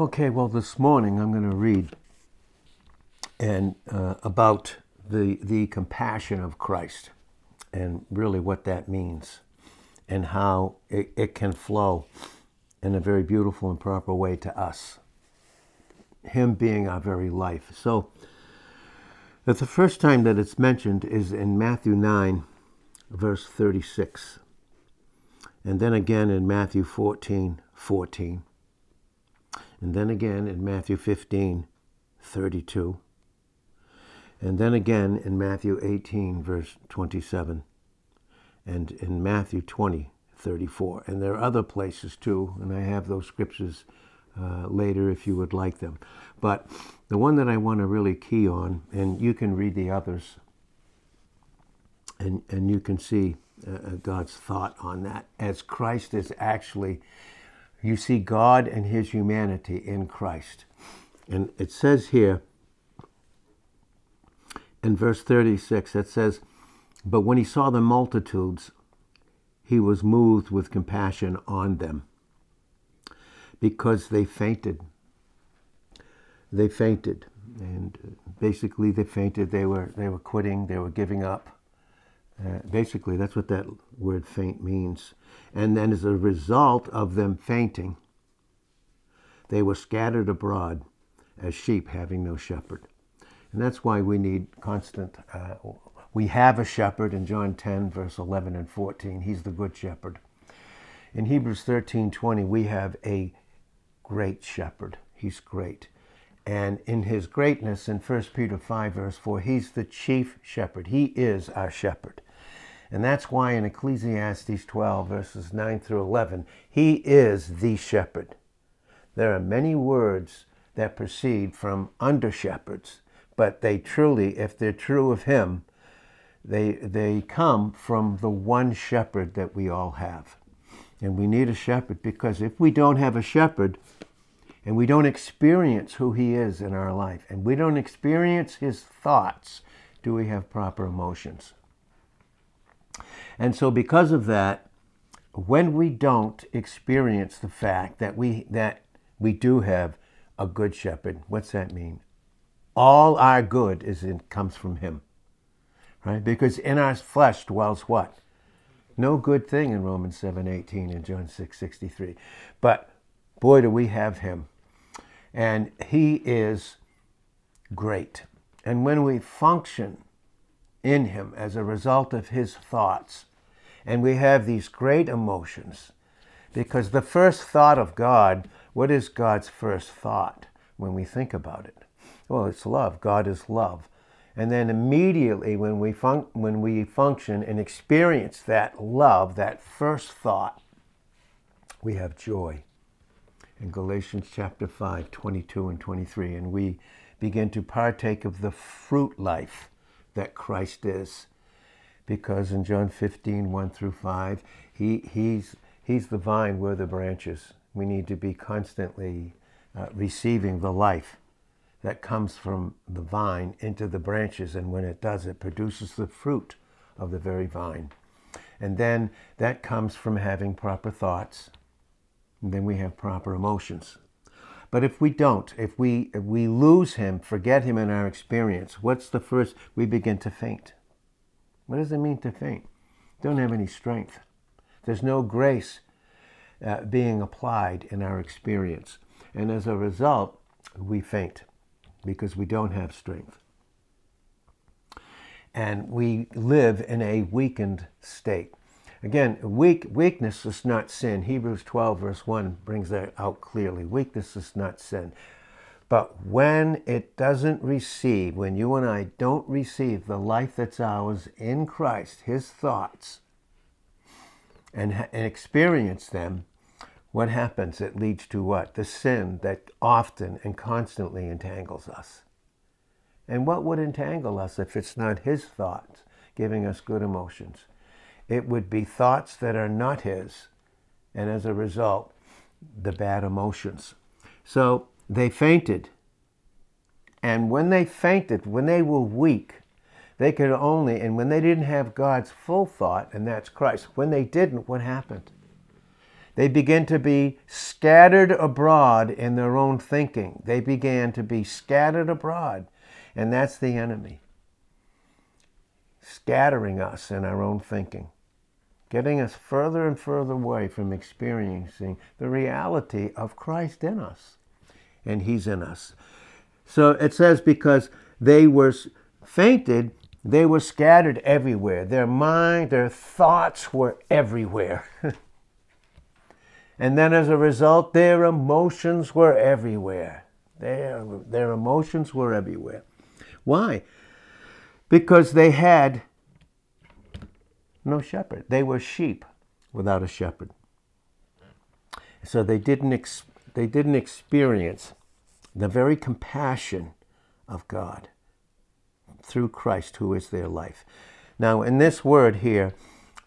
Okay, well, this morning I'm going to read and uh, about the the compassion of Christ and really what that means and how it, it can flow in a very beautiful and proper way to us. Him being our very life. So, the first time that it's mentioned is in Matthew 9, verse 36. And then again in Matthew 14, 14. And then again in Matthew 15, 32. And then again in Matthew 18, verse 27. And in Matthew 20, 34. And there are other places too, and I have those scriptures uh, later if you would like them. But the one that I want to really key on, and you can read the others, and, and you can see uh, uh God's thought on that as Christ is actually you see God and his humanity in Christ. And it says here in verse 36, it says, But when he saw the multitudes, he was moved with compassion on them because they fainted. They fainted. And basically, they fainted. They were, they were quitting, they were giving up. Uh, basically, that's what that word faint means. And then, as a result of them fainting, they were scattered abroad as sheep having no shepherd. And that's why we need constant. Uh, we have a shepherd in John 10, verse 11 and 14. He's the good shepherd. In Hebrews 13, 20, we have a great shepherd. He's great. And in his greatness, in 1 Peter 5, verse 4, he's the chief shepherd. He is our shepherd. And that's why in Ecclesiastes 12, verses 9 through 11, he is the shepherd. There are many words that proceed from under shepherds, but they truly, if they're true of him, they, they come from the one shepherd that we all have. And we need a shepherd because if we don't have a shepherd and we don't experience who he is in our life and we don't experience his thoughts, do we have proper emotions? And so because of that, when we don't experience the fact that we that we do have a good shepherd, what's that mean? All our good is in, comes from him. Right? Because in our flesh dwells what? No good thing in Romans 7, 18 and John 6, 63. But boy, do we have him. And he is great. And when we function in him as a result of his thoughts, and we have these great emotions. Because the first thought of God, what is God's first thought when we think about it? Well, it's love. God is love. And then immediately when we, when we function and experience that love, that first thought, we have joy. In Galatians chapter 5, 22 and 23, and we begin to partake of the fruit life that Christ is because in John 15, 1 through 5, he, he's, he's the vine, we're the branches. We need to be constantly uh, receiving the life that comes from the vine into the branches, and when it does, it produces the fruit of the very vine. And then that comes from having proper thoughts, and then we have proper emotions. But if we don't, if we, if we lose him, forget him in our experience, what's the first? We begin to faint. What does it mean to faint? Don't have any strength. There's no grace uh, being applied in our experience. And as a result, we faint because we don't have strength. And we live in a weakened state. Again, weak, weakness is not sin. Hebrews 12, verse 1 brings that out clearly. Weakness is not sin. But when it doesn't receive, when you and I don't receive the life that's ours in Christ, His thoughts, and, and experience them, what happens? It leads to what? The sin that often and constantly entangles us. And what would entangle us if it's not His thoughts giving us good emotions? It would be thoughts that are not His, and as a result, the bad emotions. So they fainted. And when they fainted, when they were weak, they could only, and when they didn't have God's full thought, and that's Christ, when they didn't, what happened? They begin to be scattered abroad in their own thinking. They began to be scattered abroad. And that's the enemy. Scattering us in our own thinking. Getting us further and further away from experiencing the reality of Christ in us. And He's in us. So it says, because they were fainted, they were scattered everywhere. Their mind, their thoughts were everywhere. and then as a result, their emotions were everywhere. Their, their emotions were everywhere. Why? Because they had no shepherd. They were sheep without a shepherd. So they didn't, ex- they didn't experience the very compassion of God through Christ, who is their life. Now, in this word here,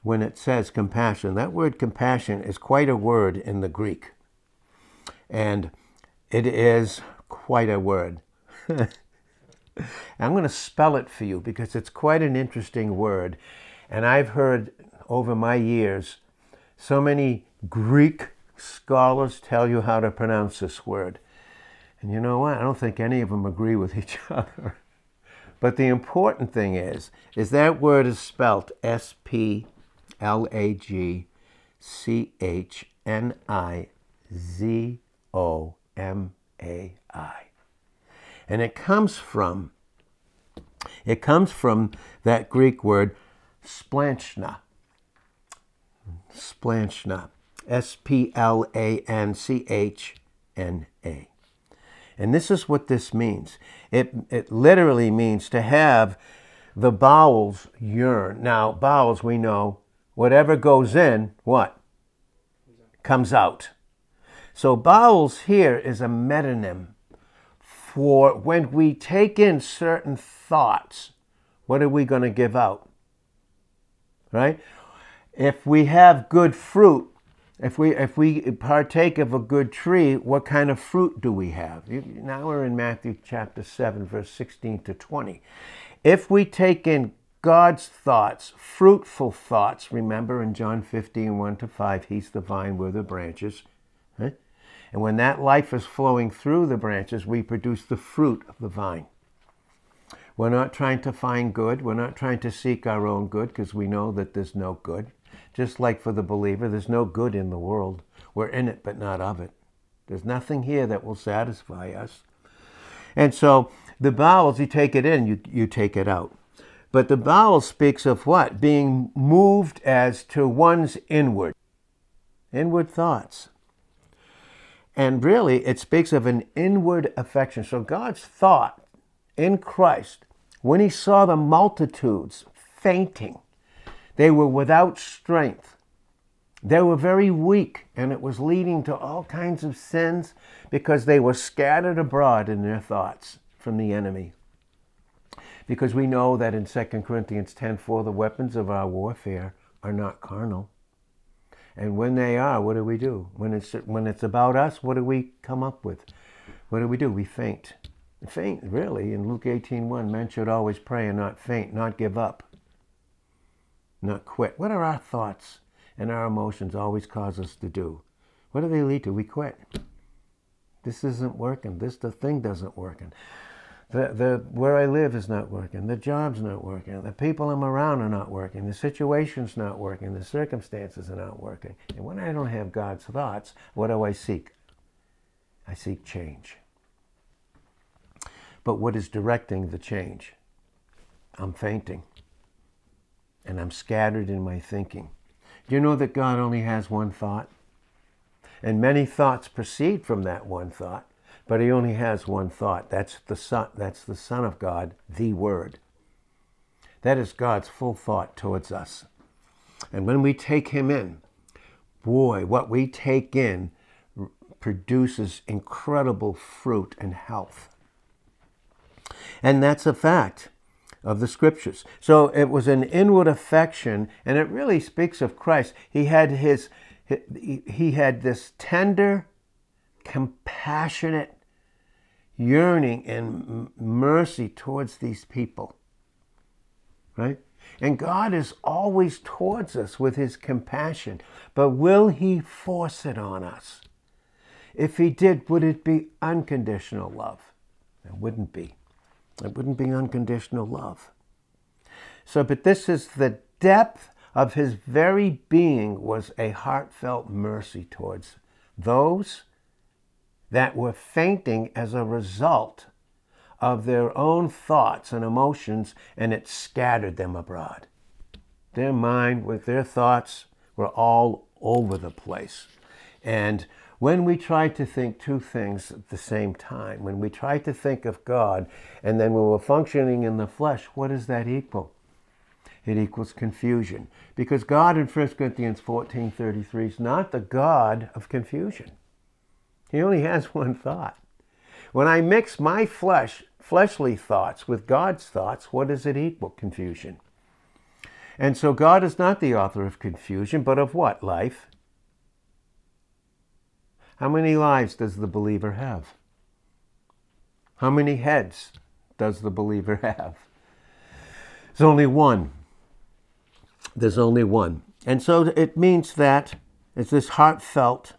when it says compassion, that word compassion is quite a word in the Greek. And it is quite a word. I'm going to spell it for you because it's quite an interesting word. And I've heard over my years so many Greek scholars tell you how to pronounce this word. And you know what? I don't think any of them agree with each other. But the important thing is, is that word is spelt S P L A G C H N I Z O M A I. And it comes from it comes from that Greek word splanchna. Splanchna. S P L A N C H N A. And this is what this means. It, it literally means to have the bowels yearn. Now, bowels, we know, whatever goes in, what? Comes out. So, bowels here is a metonym for when we take in certain thoughts, what are we going to give out? Right? If we have good fruit, if we if we partake of a good tree, what kind of fruit do we have? Now we're in Matthew chapter 7 verse 16 to 20. If we take in God's thoughts, fruitful thoughts, remember in John 15, 1 to 5, he's the vine, we're the branches. Right? And when that life is flowing through the branches, we produce the fruit of the vine. We're not trying to find good. We're not trying to seek our own good because we know that there's no good. Just like for the believer, there's no good in the world. We're in it, but not of it. There's nothing here that will satisfy us. And so the bowels, you take it in, you, you take it out. But the bowel speaks of what? Being moved as to one's inward, inward thoughts. And really, it speaks of an inward affection. So God's thought in Christ, when he saw the multitudes fainting, they were without strength. They were very weak, and it was leading to all kinds of sins because they were scattered abroad in their thoughts from the enemy. Because we know that in 2 Corinthians 10:4 the weapons of our warfare are not carnal. And when they are, what do we do? When it's when it's about us, what do we come up with? What do we do? We faint. Faint, really. In Luke 18:1, men should always pray and not faint, not give up not quit. What are our thoughts and our emotions always cause us to do? What do they lead to? We quit. This isn't working. This the thing doesn't working. The, the where I live is not working. The job's not working. The people I'm around are not working. The situation's not working. The circumstances are not working. And when I don't have God's thoughts, what do I seek? I seek change. But what is directing the change? I'm fainting and I'm scattered in my thinking. Do you know that God only has one thought? And many thoughts proceed from that one thought, but he only has one thought. That's the Son, that's the Son of God, the Word. That is God's full thought towards us. And when we take him in, boy, what we take in produces incredible fruit and health. And that's a fact of the scriptures. So it was an inward affection, and it really speaks of Christ. He had his he had this tender, compassionate yearning and mercy towards these people. Right? And God is always towards us with his compassion. But will he force it on us? If he did, would it be unconditional love? It wouldn't be. It wouldn't be unconditional love. So, but this is the depth of his very being was a heartfelt mercy towards those that were fainting as a result of their own thoughts and emotions, and it scattered them abroad. Their mind, with their thoughts, were all over the place. And when we try to think two things at the same time, when we try to think of God, and then when we're functioning in the flesh, what does that equal? It equals confusion. Because God in 1 Corinthians 14 33 is not the God of confusion. He only has one thought. When I mix my flesh, fleshly thoughts with God's thoughts, what does it equal? Confusion. And so God is not the author of confusion, but of what? Life. How many lives does the believer have? How many heads does the believer have? There's only one. There's only one. And so it means that it's this heartfelt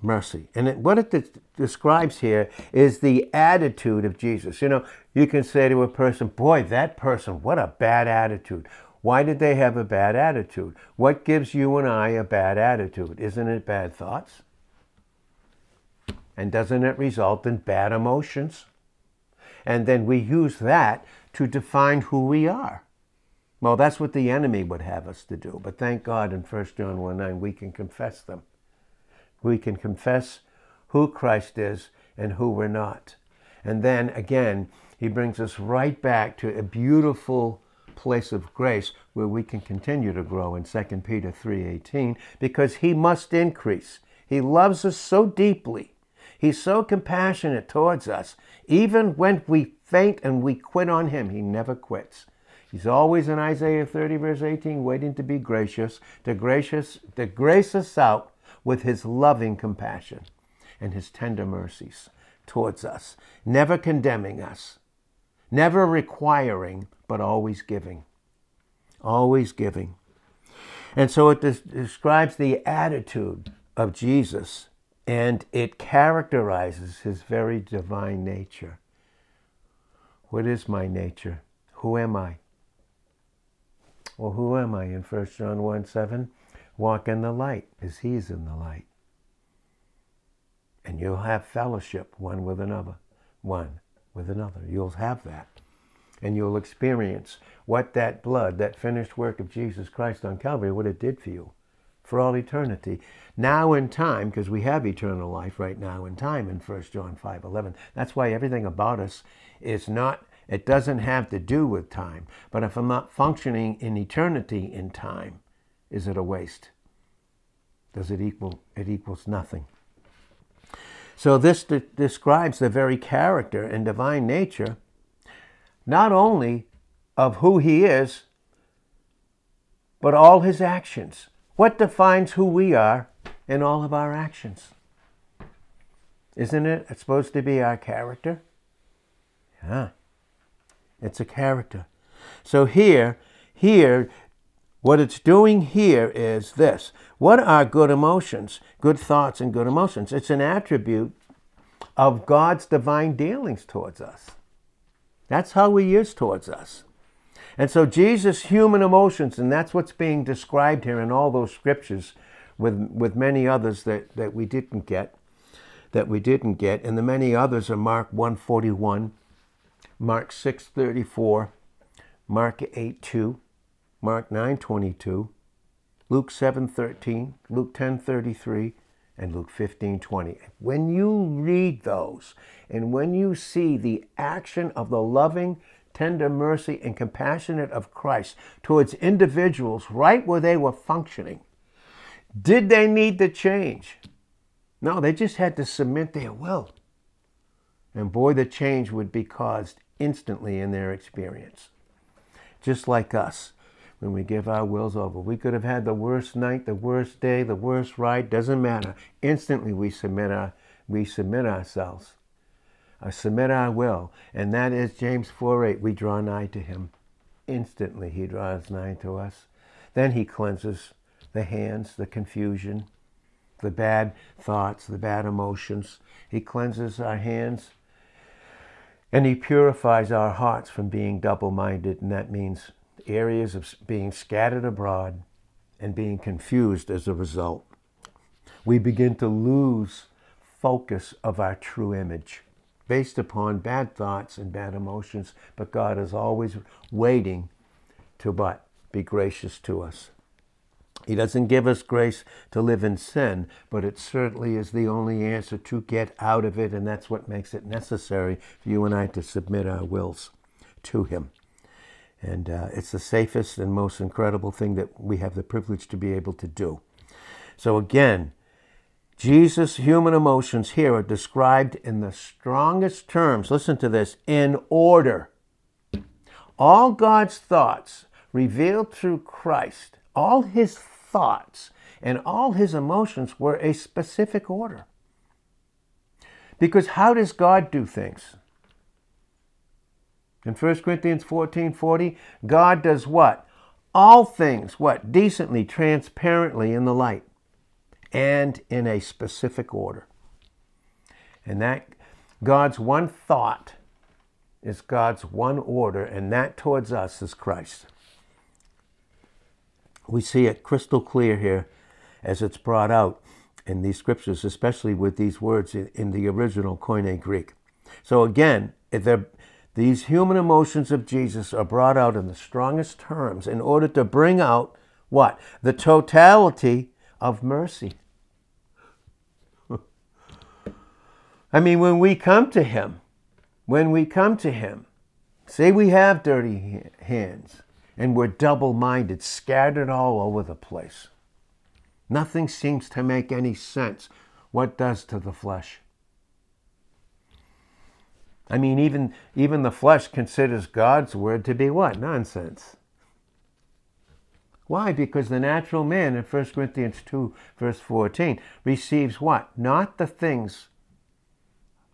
mercy. And it, what it de- describes here is the attitude of Jesus. You know, you can say to a person, Boy, that person, what a bad attitude. Why did they have a bad attitude? What gives you and I a bad attitude? Isn't it bad thoughts? And doesn't it result in bad emotions? And then we use that to define who we are. Well, that's what the enemy would have us to do. But thank God in 1 John 1 9, we can confess them we can confess who Christ is and who we're not. And then again, he brings us right back to a beautiful place of grace where we can continue to grow in 2 Peter 3:18 because he must increase. He loves us so deeply. He's so compassionate towards us. Even when we faint and we quit on him, he never quits. He's always in Isaiah 30 verse 18 waiting to be gracious, to gracious to grace us out with his loving compassion and his tender mercies towards us, never condemning us, never requiring, but always giving. Always giving. And so it des- describes the attitude of Jesus and it characterizes his very divine nature. What is my nature? Who am I? Well, who am I in 1 John 1 7? Walk in the light as He's in the light. And you'll have fellowship one with another, one with another. You'll have that. And you'll experience what that blood, that finished work of Jesus Christ on Calvary, what it did for you for all eternity. Now in time, because we have eternal life right now in time in 1 John 5 11. That's why everything about us is not, it doesn't have to do with time. But if I'm not functioning in eternity in time, is it a waste? Does it equal? It equals nothing. So this de- describes the very character and divine nature, not only of who he is, but all his actions. What defines who we are in all of our actions? Isn't it supposed to be our character? Yeah. It's a character. So here, here, what it's doing here is this. What are good emotions, good thoughts, and good emotions? It's an attribute of God's divine dealings towards us. That's how He is towards us. And so Jesus' human emotions, and that's what's being described here in all those scriptures with, with many others that, that we didn't get, that we didn't get. And the many others are Mark 141, Mark 634, Mark 8 2, Mark 9:22, Luke 7:13, Luke 10:33, and Luke 15:20. When you read those and when you see the action of the loving, tender mercy and compassionate of Christ towards individuals right where they were functioning, did they need to change? No, they just had to submit their will. And boy, the change would be caused instantly in their experience. Just like us when we give our wills over. We could have had the worst night, the worst day, the worst ride, doesn't matter. Instantly we submit our we submit ourselves. I submit our will. And that is James 4 8. We draw nigh to him. instantly he draws nigh to us. Then he cleanses the hands, the confusion, the bad thoughts, the bad emotions. He cleanses our hands and he purifies our hearts from being double minded, and that means areas of being scattered abroad and being confused as a result. We begin to lose focus of our true image based upon bad thoughts and bad emotions, but God is always waiting to but be gracious to us. He doesn't give us grace to live in sin, but it certainly is the only answer to get out of it, and that's what makes it necessary for you and I to submit our wills to Him. And uh, it's the safest and most incredible thing that we have the privilege to be able to do. So, again, Jesus' human emotions here are described in the strongest terms. Listen to this in order. All God's thoughts revealed through Christ, all his thoughts and all his emotions were a specific order. Because how does God do things? In 1 Corinthians 14 40, God does what? All things, what? Decently, transparently in the light, and in a specific order. And that God's one thought is God's one order, and that towards us is Christ. We see it crystal clear here as it's brought out in these scriptures, especially with these words in, the original Koine Greek. So again, these human emotions of Jesus are brought out in the strongest terms in order to bring out what? The totality of mercy. I mean, when we come to Him, when we come to Him, say we have dirty hands, and we're double minded, scattered all over the place. Nothing seems to make any sense. What does to the flesh? I mean, even, even the flesh considers God's word to be what? Nonsense. Why? Because the natural man in 1 Corinthians 2, verse 14, receives what? Not the things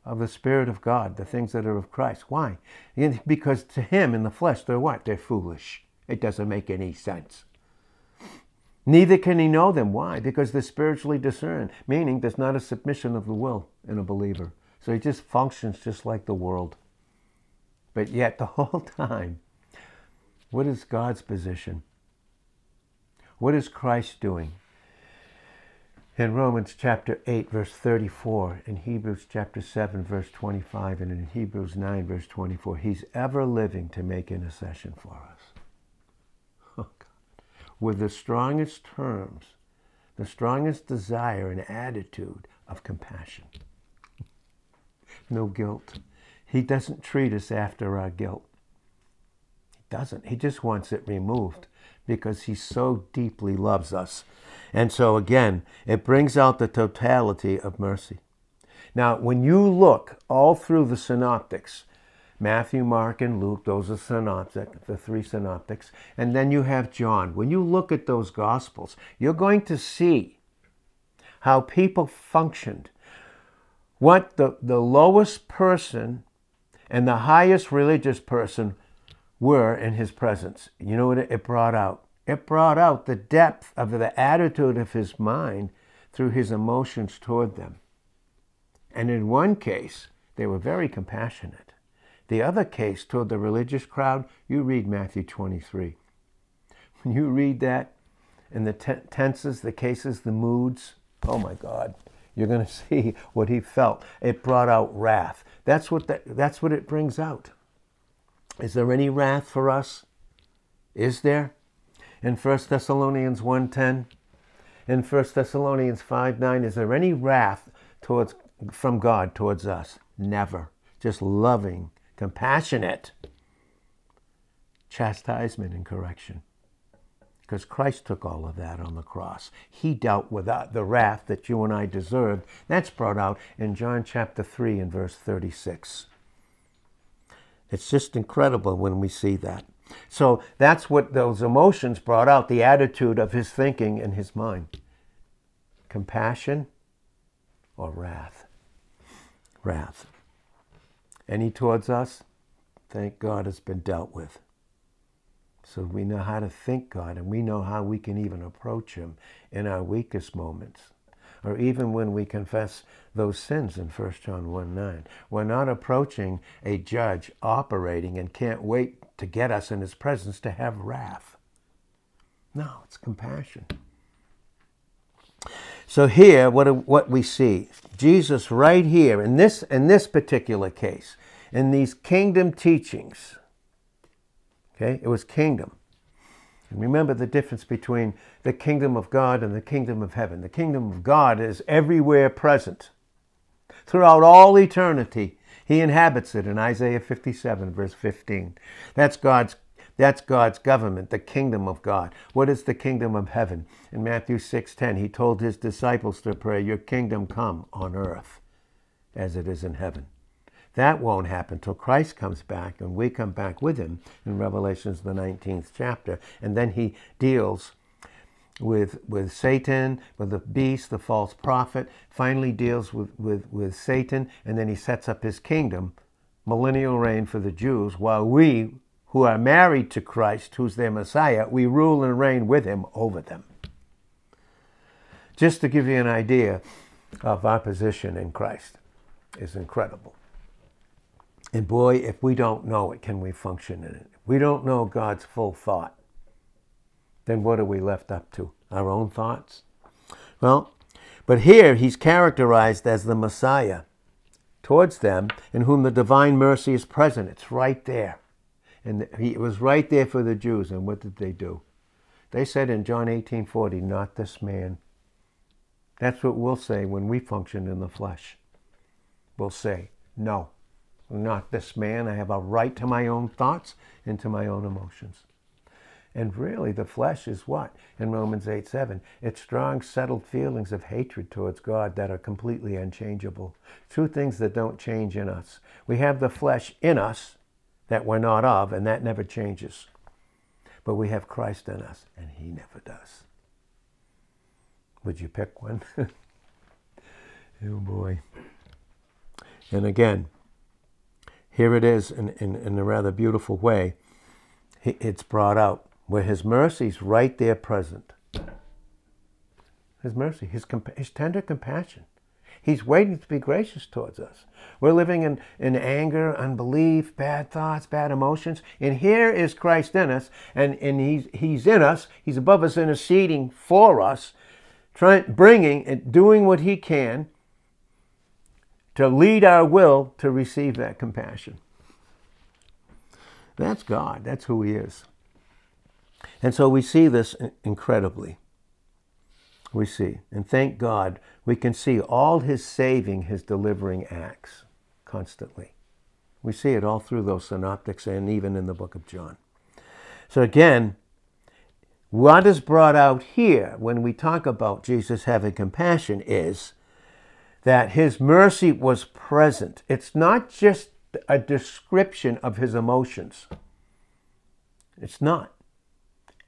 of the Spirit of God, the things that are of Christ. Why? Because to him in the flesh, they're what? They're foolish. It doesn't make any sense. Neither can he know them. Why? Because they're spiritually discerned, meaning there's not a submission of the will in a believer. So he just functions just like the world. But yet, the whole time, what is God's position? What is Christ doing? In Romans chapter 8, verse 34, in Hebrews chapter 7, verse 25, and in Hebrews 9, verse 24, he's ever living to make intercession for us Oh, God. with the strongest terms, the strongest desire and attitude of compassion. No guilt. He doesn't treat us after our guilt. He doesn't. He just wants it removed because he so deeply loves us. And so, again, it brings out the totality of mercy. Now, when you look all through the synoptics, Matthew, Mark, and Luke, those are synoptic, the three synoptics. And then you have John. When you look at those gospels, you're going to see how people functioned. What the, the lowest person and the highest religious person were in his presence. You know what it brought out? It brought out the depth of the attitude of his mind through his emotions toward them. And in one case, they were very compassionate. The other case toward the religious crowd, you read Matthew 23. When you read that in the tenses, the cases, the moods, oh my God, you're going to see what he felt. It brought out wrath. That's what, that, that's what it brings out. Is there any wrath for us? Is there? In 1 Thessalonians 1.10, in 1 Thessalonians 5.9, is there any wrath towards, from God towards us? Never. Just loving compassionate chastisement and correction. Because Christ took all of that on the cross. He dealt with the wrath that you and I deserved. That's brought out in John chapter 3 and verse 36. It's just incredible when we see that. So that's what those emotions brought out the attitude of his thinking and his mind compassion or wrath. Wrath. Any towards us, thank God, has been dealt with. So we know how to think God and we know how we can even approach Him in our weakest moments. Or even when we confess those sins in 1 John 1 9. We're not approaching a judge operating and can't wait to get us in His presence to have wrath. No, it's compassion. So here, what, what we see, Jesus right here in this, in this particular case, in these kingdom teachings, okay, it was kingdom. And remember the difference between the kingdom of God and the kingdom of heaven. The kingdom of God is everywhere present. Throughout all eternity, he inhabits it in Isaiah 57, verse 15. That's God's that's God's government, the kingdom of God. What is the kingdom of heaven? In Matthew 6:10, he told his disciples to pray, "Your kingdom come on earth as it is in heaven." That won't happen till Christ comes back and we come back with him in Revelations the 19th chapter. And then he deals with, with Satan, with the beast, the false prophet, finally deals with, with, with Satan, and then he sets up his kingdom, millennial reign for the Jews, while we who are married to Christ, who's their Messiah, we rule and reign with him over them. Just to give you an idea of our position in Christ is incredible. And boy, if we don't know it, can we function in it? If we don't know God's full thought, then what are we left up to? Our own thoughts? Well, but here he's characterized as the Messiah towards them in whom the divine mercy is present. It's right there. And he was right there for the Jews. And what did they do? They said in John 18 40, not this man. That's what we'll say when we function in the flesh. We'll say, no not this man. I have a right to my own thoughts and to my own emotions. And really, the flesh is what? In Romans 8 7, it's strong, settled feelings of hatred towards God that are completely unchangeable. Two things that don't change in us. We have the flesh in us that we're not of, and that never changes. But we have Christ in us, and He never does. Would you pick one? oh boy. And again, here it is in, in, in a rather beautiful way. It's brought out where his mercy's right there present. His mercy, his, his tender compassion. He's waiting to be gracious towards us. We're living in, in anger, unbelief, bad thoughts, bad emotions. And here is Christ in us, and, and he's, he's in us. He's above us, interceding for us, trying, bringing and doing what he can to lead our will to receive that compassion. That's God. That's who He is. And so we see this incredibly. We see. And thank God we can see all His saving, His delivering acts constantly. We see it all through those synoptics and even in the book of John. So again, what is brought out here when we talk about Jesus having compassion is that his mercy was present. It's not just a description of his emotions. It's not.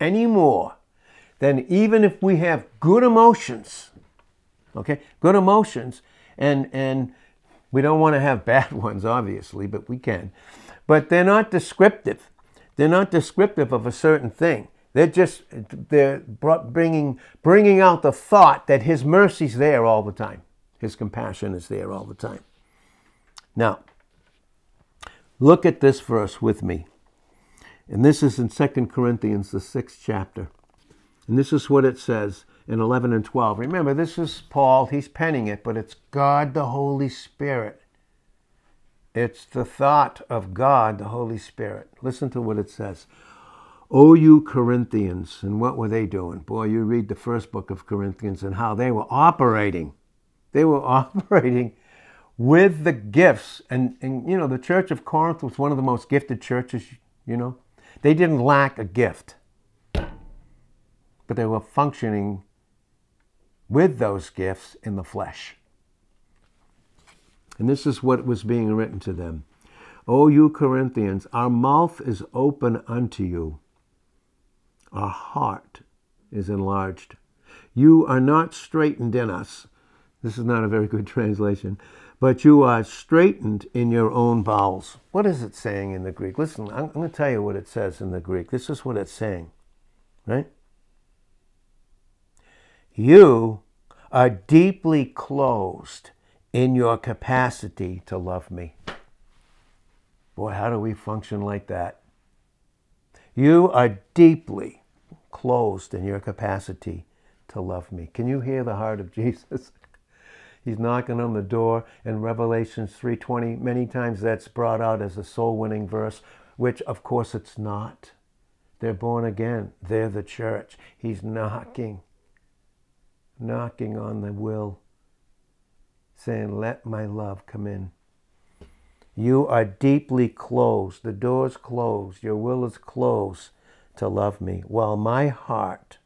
Any more than even if we have good emotions, okay, good emotions, and, and we don't want to have bad ones, obviously, but we can. But they're not descriptive. They're not descriptive of a certain thing. They're just they're bringing bringing out the thought that His mercy's there all the time. His compassion is there all the time. Now, look at this verse with me. And this is in 2 Corinthians, the sixth chapter. And this is what it says in 11 and 12. Remember, this is Paul. He's penning it, but it's God the Holy Spirit. It's the thought of God the Holy Spirit. Listen to what it says. O you Corinthians, and what were they doing? Boy, you read the first book of Corinthians and how they were operating they were operating with the gifts. And, and, you know, the church of Corinth was one of the most gifted churches, you know. They didn't lack a gift, but they were functioning with those gifts in the flesh. And this is what was being written to them. O you Corinthians, our mouth is open unto you, our heart is enlarged. You are not straitened in us, this is not a very good translation. But you are straitened in your own bowels. What is it saying in the Greek? Listen, I'm, I'm going to tell you what it says in the Greek. This is what it's saying, right? You are deeply closed in your capacity to love me. Boy, how do we function like that? You are deeply closed in your capacity to love me. Can you hear the heart of Jesus? He's knocking on the door in Revelations 3:20. Many times that's brought out as a soul-winning verse, which of course it's not. They're born again. They're the church. He's knocking, knocking on the will, saying, Let my love come in. You are deeply closed. The door's closed. Your will is closed to love me, while my heart,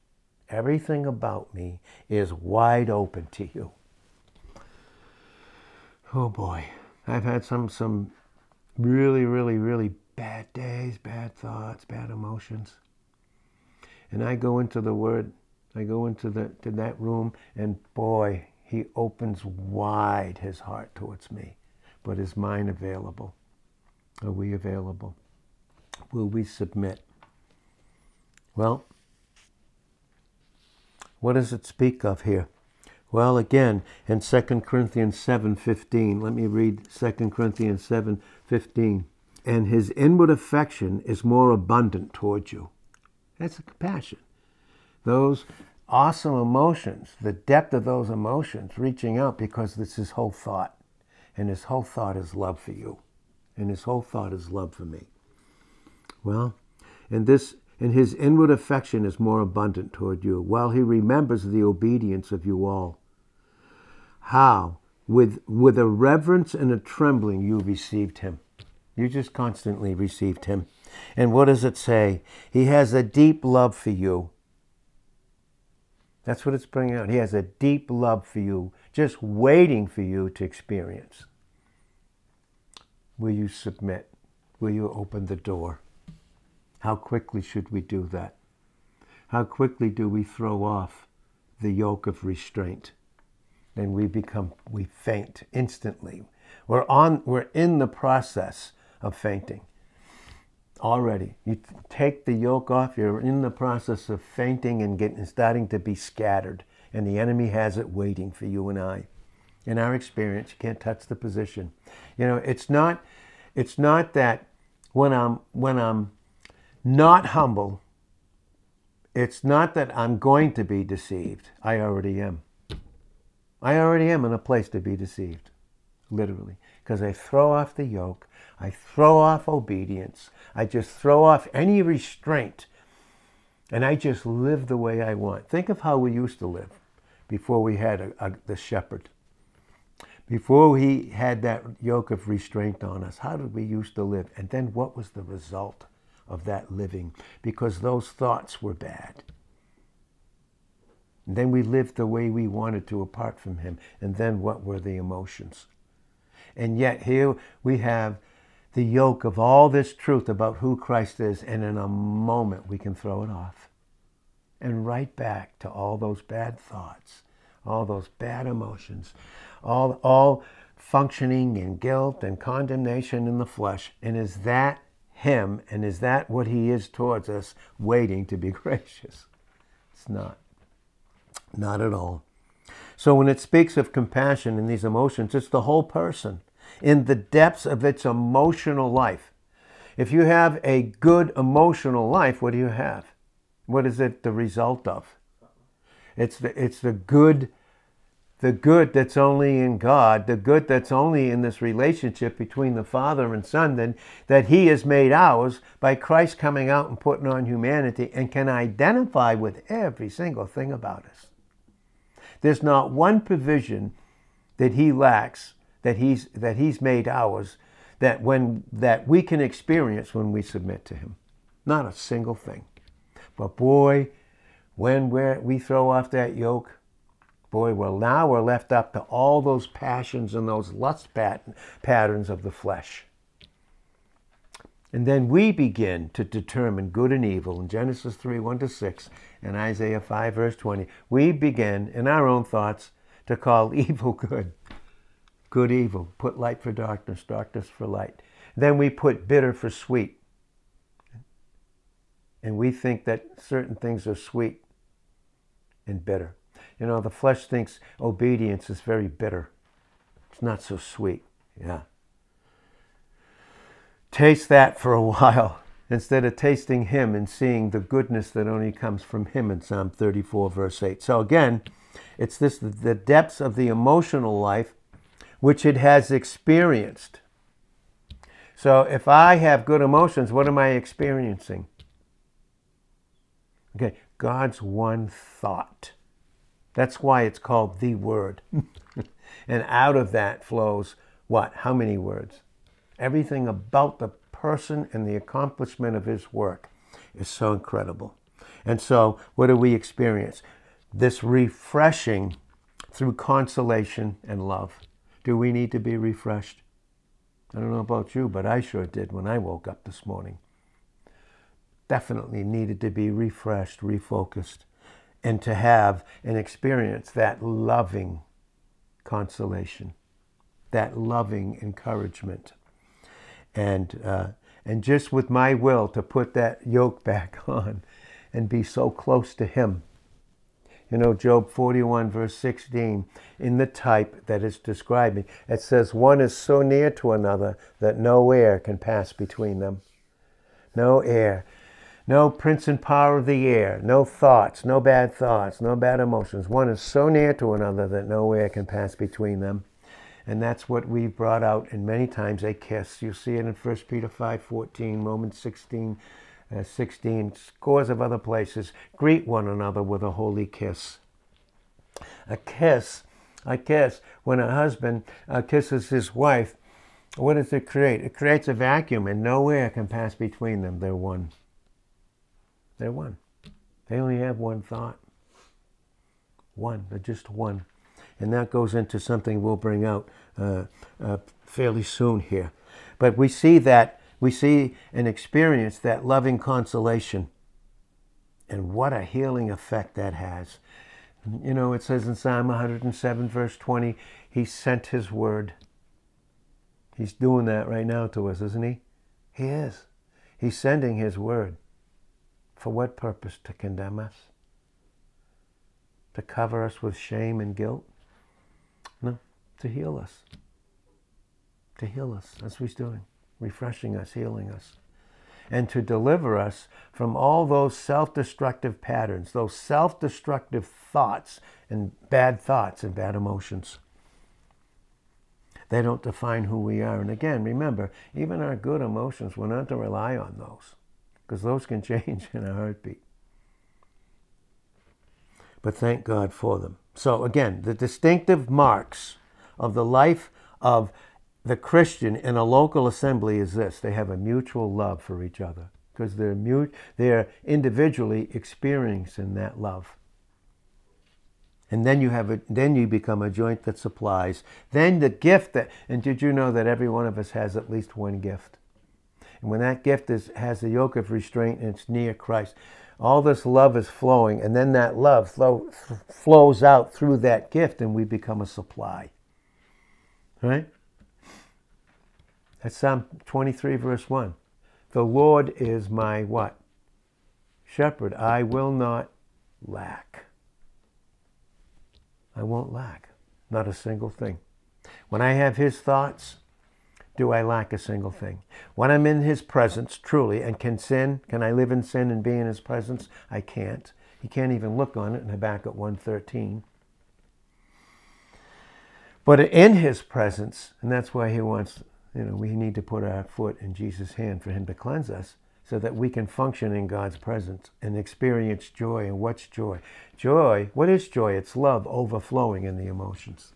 everything about me, is wide open to you. Oh boy, I've had some some really, really, really bad days, bad thoughts, bad emotions. And I go into the word, I go into the to that room, and boy, he opens wide his heart towards me. But is mine available? Are we available? Will we submit? Well, what does it speak of here? Well, again, in 2 Corinthians 7:15, let me read 2 Corinthians 7:15. And his inward affection is more abundant towards you. That's a compassion. Those awesome emotions, the depth of those emotions reaching out because this is whole thought. And his whole thought is love for you. And his whole thought is love for me. Well, and this and his inward affection is more abundant toward you, while he remembers the obedience of you all. How? With, with a reverence and a trembling you received him. You just constantly received him. And what does it say? He has a deep love for you. That's what it's bringing out. He has a deep love for you, just waiting for you to experience. Will you submit? Will you open the door? How quickly should we do that? How quickly do we throw off the yoke of restraint? Then we become, we faint instantly. We're on, we're in the process of fainting already. You take the yoke off, you're in the process of fainting and getting, starting to be scattered. And the enemy has it waiting for you and I. In our experience, you can't touch the position. You know, it's not, it's not that when I'm, when I'm not humble, it's not that I'm going to be deceived. I already am. I already am in a place to be deceived, literally, because I throw off the yoke, I throw off obedience, I just throw off any restraint, and I just live the way I want. Think of how we used to live before we had a, a, the shepherd. Before he had that yoke of restraint on us, how did we used to live? And then what was the result? Of that living because those thoughts were bad. And then we lived the way we wanted to apart from Him. And then what were the emotions? And yet here we have the yoke of all this truth about who Christ is, and in a moment we can throw it off. And right back to all those bad thoughts, all those bad emotions, all, all functioning in guilt and condemnation in the flesh. And is that him, and is that what he is towards us, waiting to be gracious? It's not. Not at all. So when it speaks of compassion and these emotions, it's the whole person in the depths of its emotional life. If you have a good emotional life, what do you have? What is it the result of? It's the, it's the good the good that's only in God, the good that's only in this relationship between the Father and Son, then that He has made ours by Christ coming out and putting on humanity and can identify with every single thing about us. There's not one provision that He lacks that He's that He's made ours that when that we can experience when we submit to Him. Not a single thing. But boy, when we we throw off that yoke, Boy, well, now we're left up to all those passions and those lust pat- patterns of the flesh. And then we begin to determine good and evil in Genesis 3 1 to 6 and Isaiah 5 verse 20. We begin in our own thoughts to call evil good good evil, put light for darkness, darkness for light. Then we put bitter for sweet. And we think that certain things are sweet and bitter. You know, the flesh thinks obedience is very bitter. It's not so sweet. Yeah. Taste that for a while instead of tasting Him and seeing the goodness that only comes from Him in Psalm 34, verse 8. So again, it's this the depths of the emotional life which it has experienced. So if I have good emotions, what am I experiencing? Okay, God's one thought. That's why it's called the Word. and out of that flows what? How many words? Everything about the person and the accomplishment of his work is so incredible. And so, what do we experience? This refreshing through consolation and love. Do we need to be refreshed? I don't know about you, but I sure did when I woke up this morning. Definitely needed to be refreshed, refocused, and to have and experience that loving consolation, that loving encouragement. And, uh, and just with my will to put that yoke back on and be so close to Him you know, Job 41, verse 16, in the type that is describing, it says, One is so near to another that no air can pass between them. No air. No prince and power of the air. No thoughts. No bad thoughts. No bad emotions. One is so near to another that no air can pass between them. And that's what we've brought out in many times a kiss. You see it in 1 Peter 5 14, Romans 16 uh, 16, scores of other places, greet one another with a holy kiss. A kiss, a kiss, when a husband uh, kisses his wife, what does it create? It creates a vacuum and no air can pass between them. They're one. They're one. They only have one thought. One. They're just one. And that goes into something we'll bring out uh, uh, fairly soon here. But we see that we see and experience that loving consolation. And what a healing effect that has. You know, it says in Psalm 107, verse 20, He sent His word. He's doing that right now to us, isn't He? He is. He's sending His word. For what purpose? To condemn us? To cover us with shame and guilt? No, to heal us. To heal us. That's what He's doing refreshing us, healing us, and to deliver us from all those self destructive patterns, those self destructive thoughts and bad thoughts and bad emotions. They don't define who we are. And again, remember, even our good emotions, we're not to rely on those because those can change in a heartbeat. But thank God for them. So, again, the distinctive marks of the life of the Christian in a local assembly is this they have a mutual love for each other because they're, mute, they're individually experiencing that love. And then you have a, then you become a joint that supplies. Then the gift that, and did you know that every one of us has at least one gift? And when that gift is, has the yoke of restraint and it's near Christ, all this love is flowing, and then that love flow, flows out through that gift, and we become a supply. Right? That's Psalm 23, verse 1. The Lord is my what? Shepherd. I will not lack. I won't lack. Not a single thing. When I have His thoughts, do I lack a single thing? When I'm in His presence, truly, and can sin, can I live in sin and be in His presence? I can't. He can't even look on it in Habakkuk 1.13. But in His presence, and that's why He wants you know, we need to put our foot in Jesus' hand for Him to cleanse us so that we can function in God's presence and experience joy. And what's joy? Joy, what is joy? It's love overflowing in the emotions.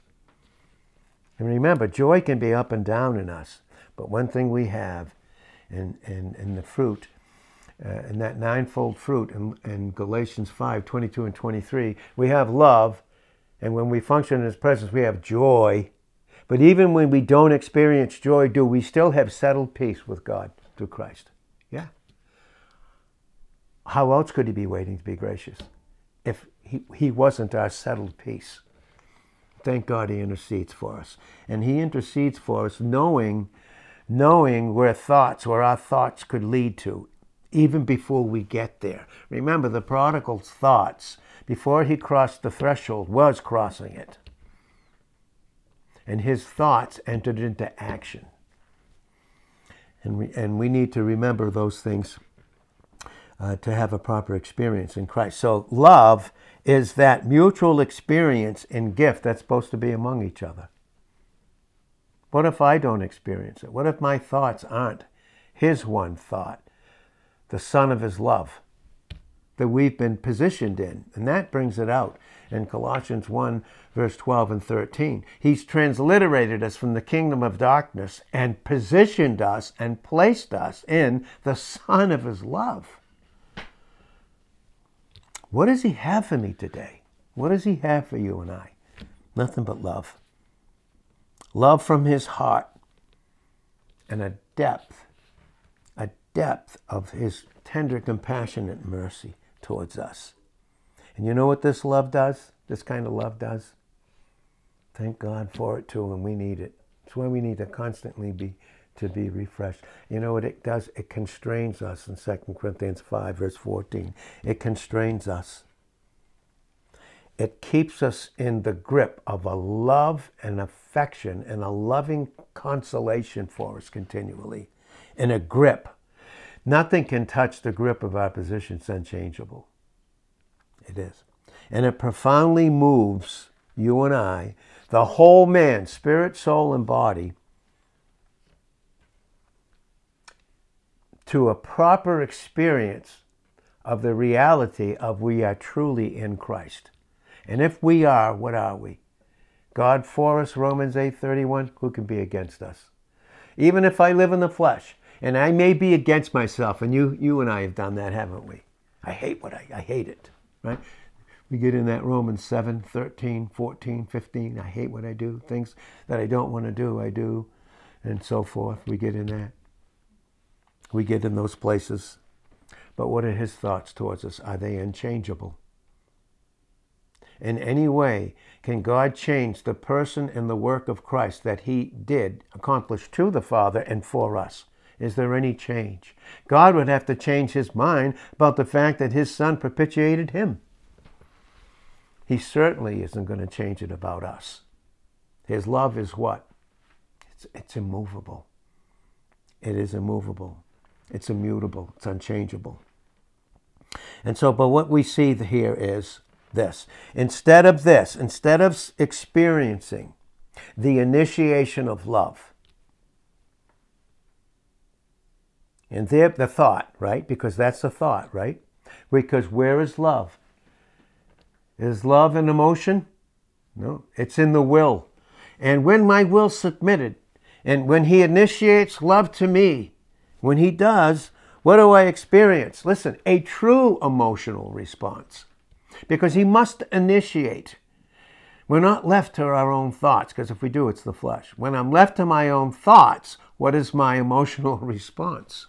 And remember, joy can be up and down in us, but one thing we have in, in, in the fruit, uh, in that ninefold fruit in, in Galatians 5 22 and 23, we have love, and when we function in His presence, we have joy but even when we don't experience joy, do we still have settled peace with God through Christ? Yeah. How else could He be waiting to be gracious if He, he wasn't our settled peace? Thank God he intercedes for us. And he intercedes for us knowing, knowing where thoughts, where our thoughts could lead to, even before we get there. Remember, the prodigal's thoughts, before he crossed the threshold, was crossing it. And his thoughts entered into action. And we, and we need to remember those things uh, to have a proper experience in Christ. So, love is that mutual experience and gift that's supposed to be among each other. What if I don't experience it? What if my thoughts aren't His one thought, the Son of His love that we've been positioned in? And that brings it out in Colossians 1, verse 12 and 13. He's transliterated us from the kingdom of darkness and positioned us and placed us in the Son of His love. What does He have for me today? What does He have for you and I? Nothing but love. Love from His heart and a depth, a depth of His tender, compassionate mercy towards us. And you know what this love does? This kind of love does? Thank God for it too, and we need it. It's why we need to constantly be to be refreshed. You know what it does? It constrains us in 2 Corinthians 5, verse 14. It constrains us. It keeps us in the grip of a love and affection and a loving consolation for us continually. In a grip. Nothing can touch the grip of our position. It's unchangeable. It is. And it profoundly moves you and I, the whole man, spirit, soul, and body, to a proper experience of the reality of we are truly in Christ. And if we are, what are we? God for us, Romans 8:31, who can be against us? Even if I live in the flesh, and I may be against myself, and you you and I have done that, haven't we? I hate what I, I hate it, right? We get in that Romans 7, 13, 14, 15. I hate what I do. Things that I don't want to do, I do, and so forth. We get in that. We get in those places. But what are his thoughts towards us? Are they unchangeable? In any way, can God change the person and the work of Christ that he did accomplish to the Father and for us? Is there any change? God would have to change his mind about the fact that his son propitiated him. He certainly isn't going to change it about us. His love is what? It's, it's immovable. It is immovable. It's immutable, it's unchangeable. And so, but what we see here is this. Instead of this, instead of experiencing the initiation of love, and there, the thought, right? Because that's the thought, right? Because where is love? Is love an emotion? No, it's in the will. And when my will submitted, and when he initiates love to me, when he does, what do I experience? Listen, a true emotional response. Because he must initiate. We're not left to our own thoughts, because if we do, it's the flesh. When I'm left to my own thoughts, what is my emotional response?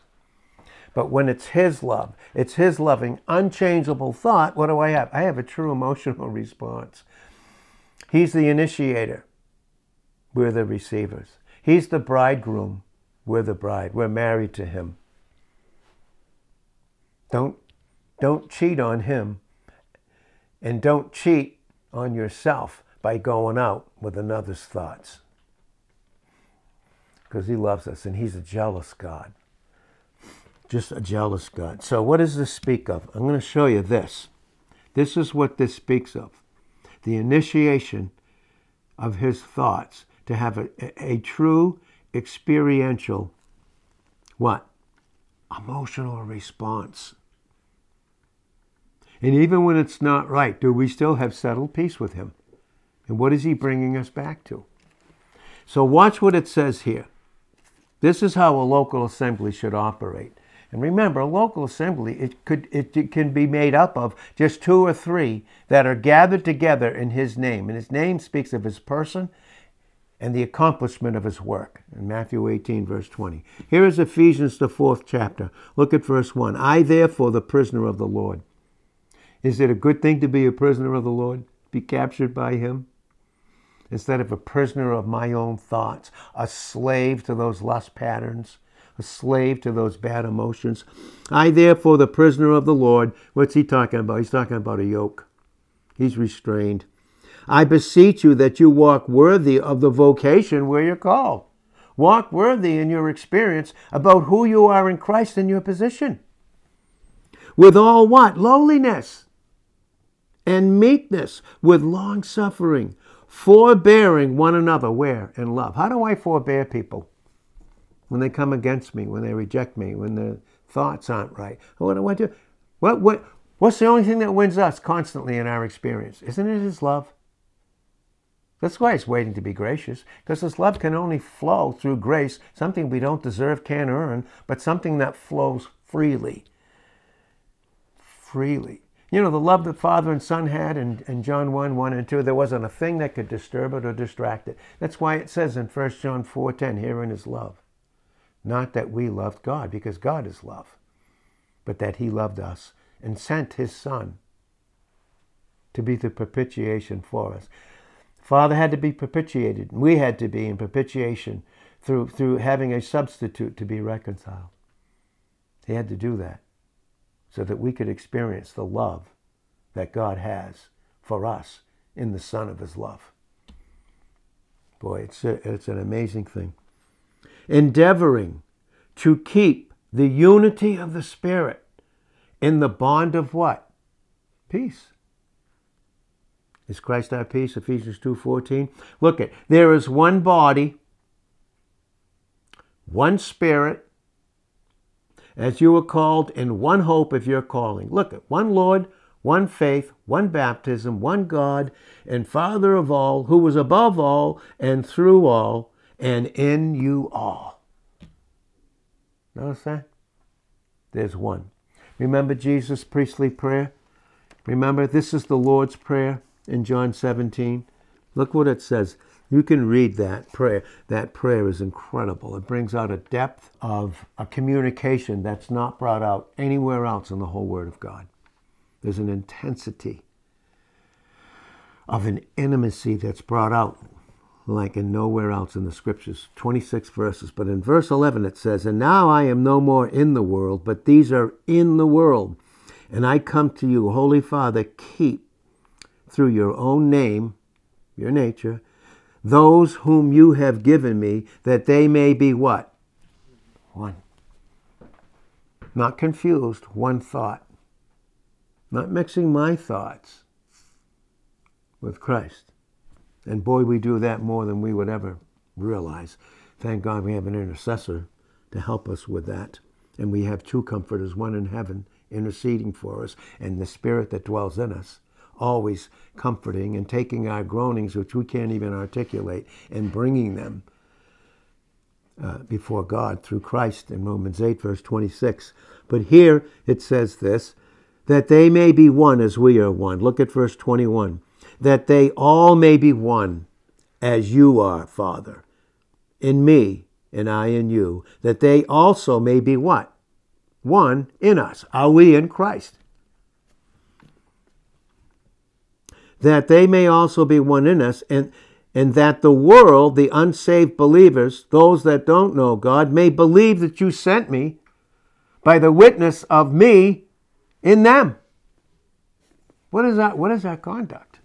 But when it's His love, it's His loving, unchangeable thought, what do I have? I have a true emotional response. He's the initiator. We're the receivers. He's the bridegroom. We're the bride. We're married to him. Don't, don't cheat on him. And don't cheat on yourself by going out with another's thoughts. Because he loves us and he's a jealous God. Just a jealous God. So, what does this speak of? I'm going to show you this. This is what this speaks of the initiation of his thoughts to have a, a, a true experiential what? Emotional response. And even when it's not right, do we still have settled peace with Him? And what is He bringing us back to? So, watch what it says here. This is how a local assembly should operate. And remember, a local assembly it could it, it can be made up of just two or three that are gathered together in His name, and His name speaks of His person and the accomplishment of his work. In Matthew 18, verse 20. Here is Ephesians, the fourth chapter. Look at verse 1. I, therefore, the prisoner of the Lord. Is it a good thing to be a prisoner of the Lord? Be captured by him? instead of a prisoner of my own thoughts, a slave to those lust patterns, a slave to those bad emotions. I, therefore, the prisoner of the Lord, what's he talking about? He's talking about a yoke. He's restrained. I beseech you that you walk worthy of the vocation where you're called. Walk worthy in your experience about who you are in Christ and your position. With all what? Lowliness and meekness, with long suffering, forbearing one another. Where? In love. How do I forbear people? When they come against me, when they reject me, when their thoughts aren't right. What do I do? What, what, what's the only thing that wins us constantly in our experience? Isn't it His love? That's why it's waiting to be gracious, because this love can only flow through grace, something we don't deserve, can't earn, but something that flows freely. Freely. You know, the love that Father and Son had in, in John 1, 1 and 2, there wasn't a thing that could disturb it or distract it. That's why it says in 1 John 4, 10, herein is love. Not that we loved God, because God is love, but that He loved us and sent His Son to be the propitiation for us. Father had to be propitiated. And we had to be in propitiation through, through having a substitute to be reconciled. He had to do that so that we could experience the love that God has for us in the Son of His love. Boy, it's, a, it's an amazing thing. Endeavoring to keep the unity of the Spirit in the bond of what? Peace. Is Christ our peace? Ephesians 2:14. Look at there is one body, one spirit, as you were called in one hope of your calling. Look at one Lord, one faith, one baptism, one God and Father of all, who was above all and through all and in you all. Notice that? There's one. Remember Jesus' priestly prayer? Remember, this is the Lord's Prayer in John 17. Look what it says. You can read that prayer. That prayer is incredible. It brings out a depth of a communication that's not brought out anywhere else in the whole Word of God. There's an intensity of an intimacy that's brought out like in nowhere else in the scriptures. 26 verses. But in verse 11 it says, And now I am no more in the world, but these are in the world. And I come to you, Holy Father, keep through your own name, your nature, those whom you have given me, that they may be what? One. Not confused, one thought. Not mixing my thoughts with Christ. And boy, we do that more than we would ever realize. Thank God we have an intercessor to help us with that. And we have two comforters, one in heaven interceding for us, and the Spirit that dwells in us always comforting and taking our groanings, which we can't even articulate, and bringing them uh, before God through Christ in Romans 8, verse 26. But here it says this that they may be one as we are one. Look at verse 21. That they all may be one as you are, Father, in me and I in you, that they also may be what? One in us. Are we in Christ? That they may also be one in us, and, and that the world, the unsaved believers, those that don't know God, may believe that you sent me by the witness of me in them. What is that? What is that conduct?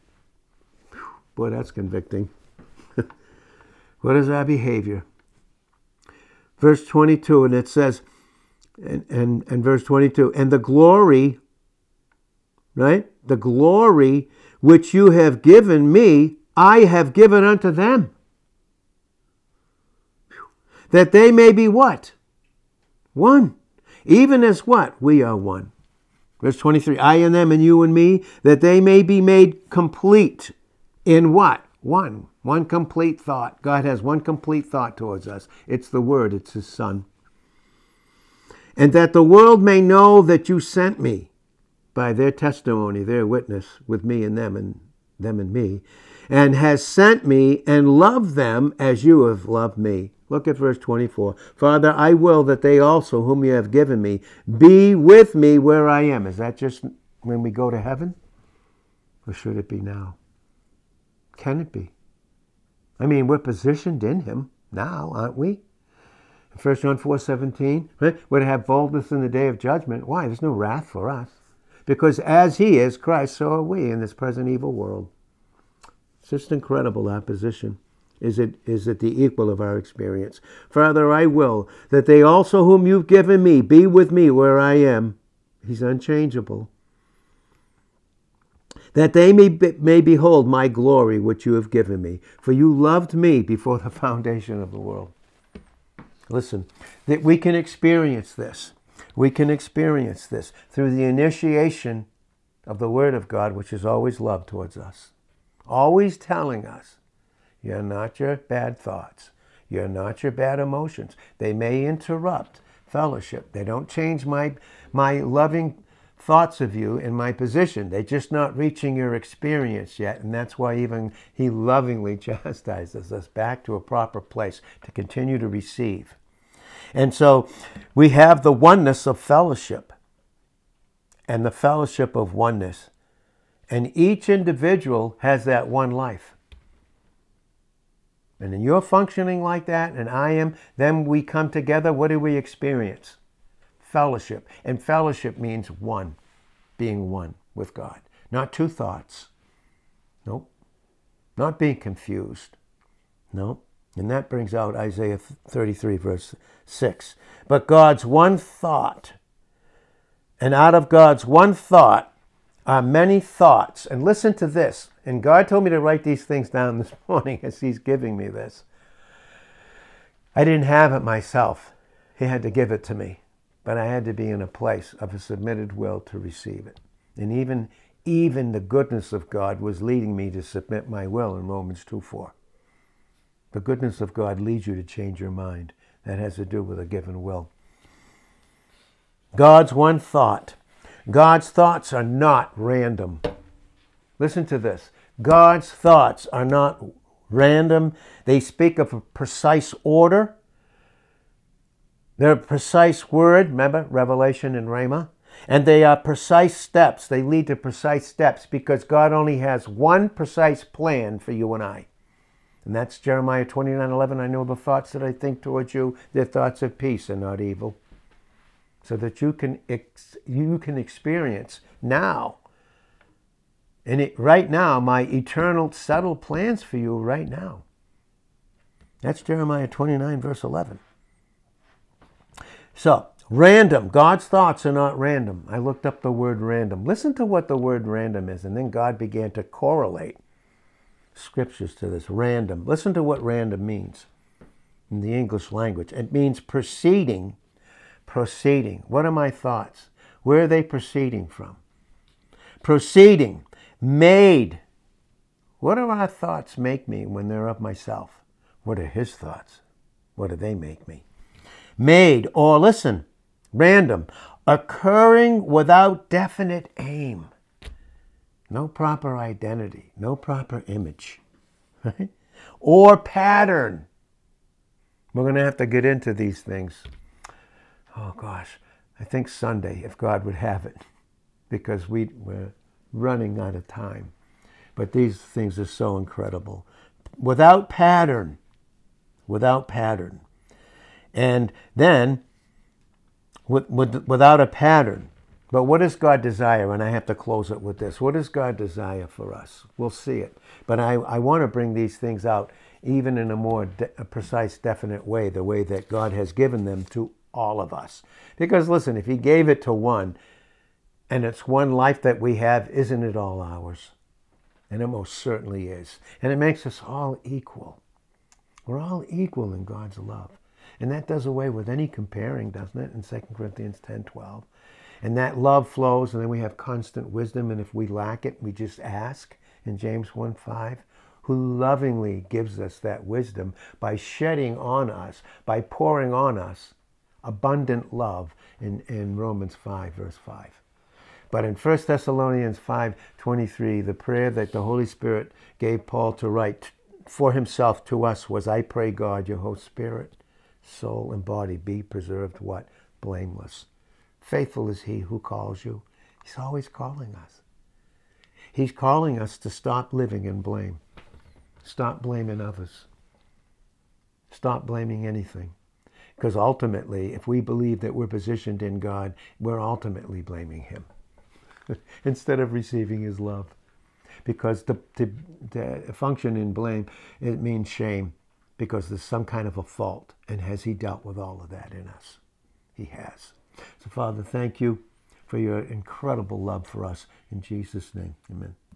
Boy, that's convicting. what is our behavior? Verse 22, and it says, and, and, and verse 22, and the glory, right? The glory which you have given me, I have given unto them. That they may be what? One. Even as what? We are one. Verse 23 I and them and you and me, that they may be made complete in what? One. One complete thought. God has one complete thought towards us. It's the Word, it's His Son. And that the world may know that you sent me by their testimony, their witness with me and them and them and me, and has sent me and loved them as you have loved me. Look at verse 24. Father, I will that they also, whom you have given me, be with me where I am. Is that just when we go to heaven? Or should it be now? Can it be? I mean, we're positioned in him now, aren't we? 1 John 4 17, right? we're to have boldness in the day of judgment. Why? There's no wrath for us. Because as he is Christ, so are we in this present evil world. It's just incredible, that position. Is it, is it the equal of our experience? Father, I will that they also whom you've given me be with me where I am. He's unchangeable. That they may, be, may behold my glory which you have given me. For you loved me before the foundation of the world. Listen, that we can experience this. We can experience this through the initiation of the Word of God, which is always love towards us, always telling us, you're not your bad thoughts. You're not your bad emotions. They may interrupt fellowship. They don't change my, my loving thoughts of you in my position. They're just not reaching your experience yet. And that's why even he lovingly chastises us back to a proper place to continue to receive. And so we have the oneness of fellowship and the fellowship of oneness. And each individual has that one life. And then you're functioning like that, and I am, then we come together. What do we experience? Fellowship. And fellowship means one, being one with God. Not two thoughts. Nope. Not being confused. Nope. And that brings out Isaiah 33, verse 6. But God's one thought, and out of God's one thought are many thoughts. And listen to this. And God told me to write these things down this morning as He's giving me this. I didn't have it myself, He had to give it to me. But I had to be in a place of a submitted will to receive it. And even, even the goodness of God was leading me to submit my will in Romans 2 4. The goodness of God leads you to change your mind. That has to do with a given will. God's one thought. God's thoughts are not random. Listen to this God's thoughts are not random, they speak of a precise order. They're a precise word, remember, Revelation and Rhema? And they are precise steps. They lead to precise steps because God only has one precise plan for you and I. And that's Jeremiah 29 11. I know the thoughts that I think towards you, they're thoughts of peace and not evil. So that you can, ex- you can experience now and it, right now, my eternal settled plans for you right now. That's Jeremiah 29, verse 11. So, random. God's thoughts are not random. I looked up the word random. Listen to what the word random is, and then God began to correlate scriptures to this. Random. Listen to what random means in the English language. It means proceeding. Proceeding. What are my thoughts? Where are they proceeding from? Proceeding made. What do our thoughts make me when they're of myself? What are his thoughts? What do they make me? Made, or listen, random, occurring without definite aim. No proper identity, no proper image, right? Or pattern. We're going to have to get into these things. Oh gosh, I think Sunday, if God would have it, because we, we're running out of time. But these things are so incredible. Without pattern, without pattern. And then, with, with, without a pattern. But what does God desire? And I have to close it with this. What does God desire for us? We'll see it. But I, I want to bring these things out even in a more de- a precise, definite way, the way that God has given them to all of us. Because listen, if He gave it to one, and it's one life that we have, isn't it all ours? And it most certainly is. And it makes us all equal. We're all equal in God's love. And that does away with any comparing, doesn't it, in 2 Corinthians 10 12. And that love flows, and then we have constant wisdom. And if we lack it, we just ask in James 1 5, who lovingly gives us that wisdom by shedding on us, by pouring on us abundant love in, in Romans 5, verse 5. But in 1 Thessalonians 5:23, the prayer that the Holy Spirit gave Paul to write for himself to us was, I pray God, your whole spirit, soul, and body be preserved what? Blameless. Faithful is he who calls you. He's always calling us. He's calling us to stop living in blame. Stop blaming others. Stop blaming anything. Because ultimately, if we believe that we're positioned in God, we're ultimately blaming Him instead of receiving His love. Because the, the, the function in blame, it means shame because there's some kind of a fault. And has He dealt with all of that in us? He has. So, Father, thank you for your incredible love for us. In Jesus' name, amen.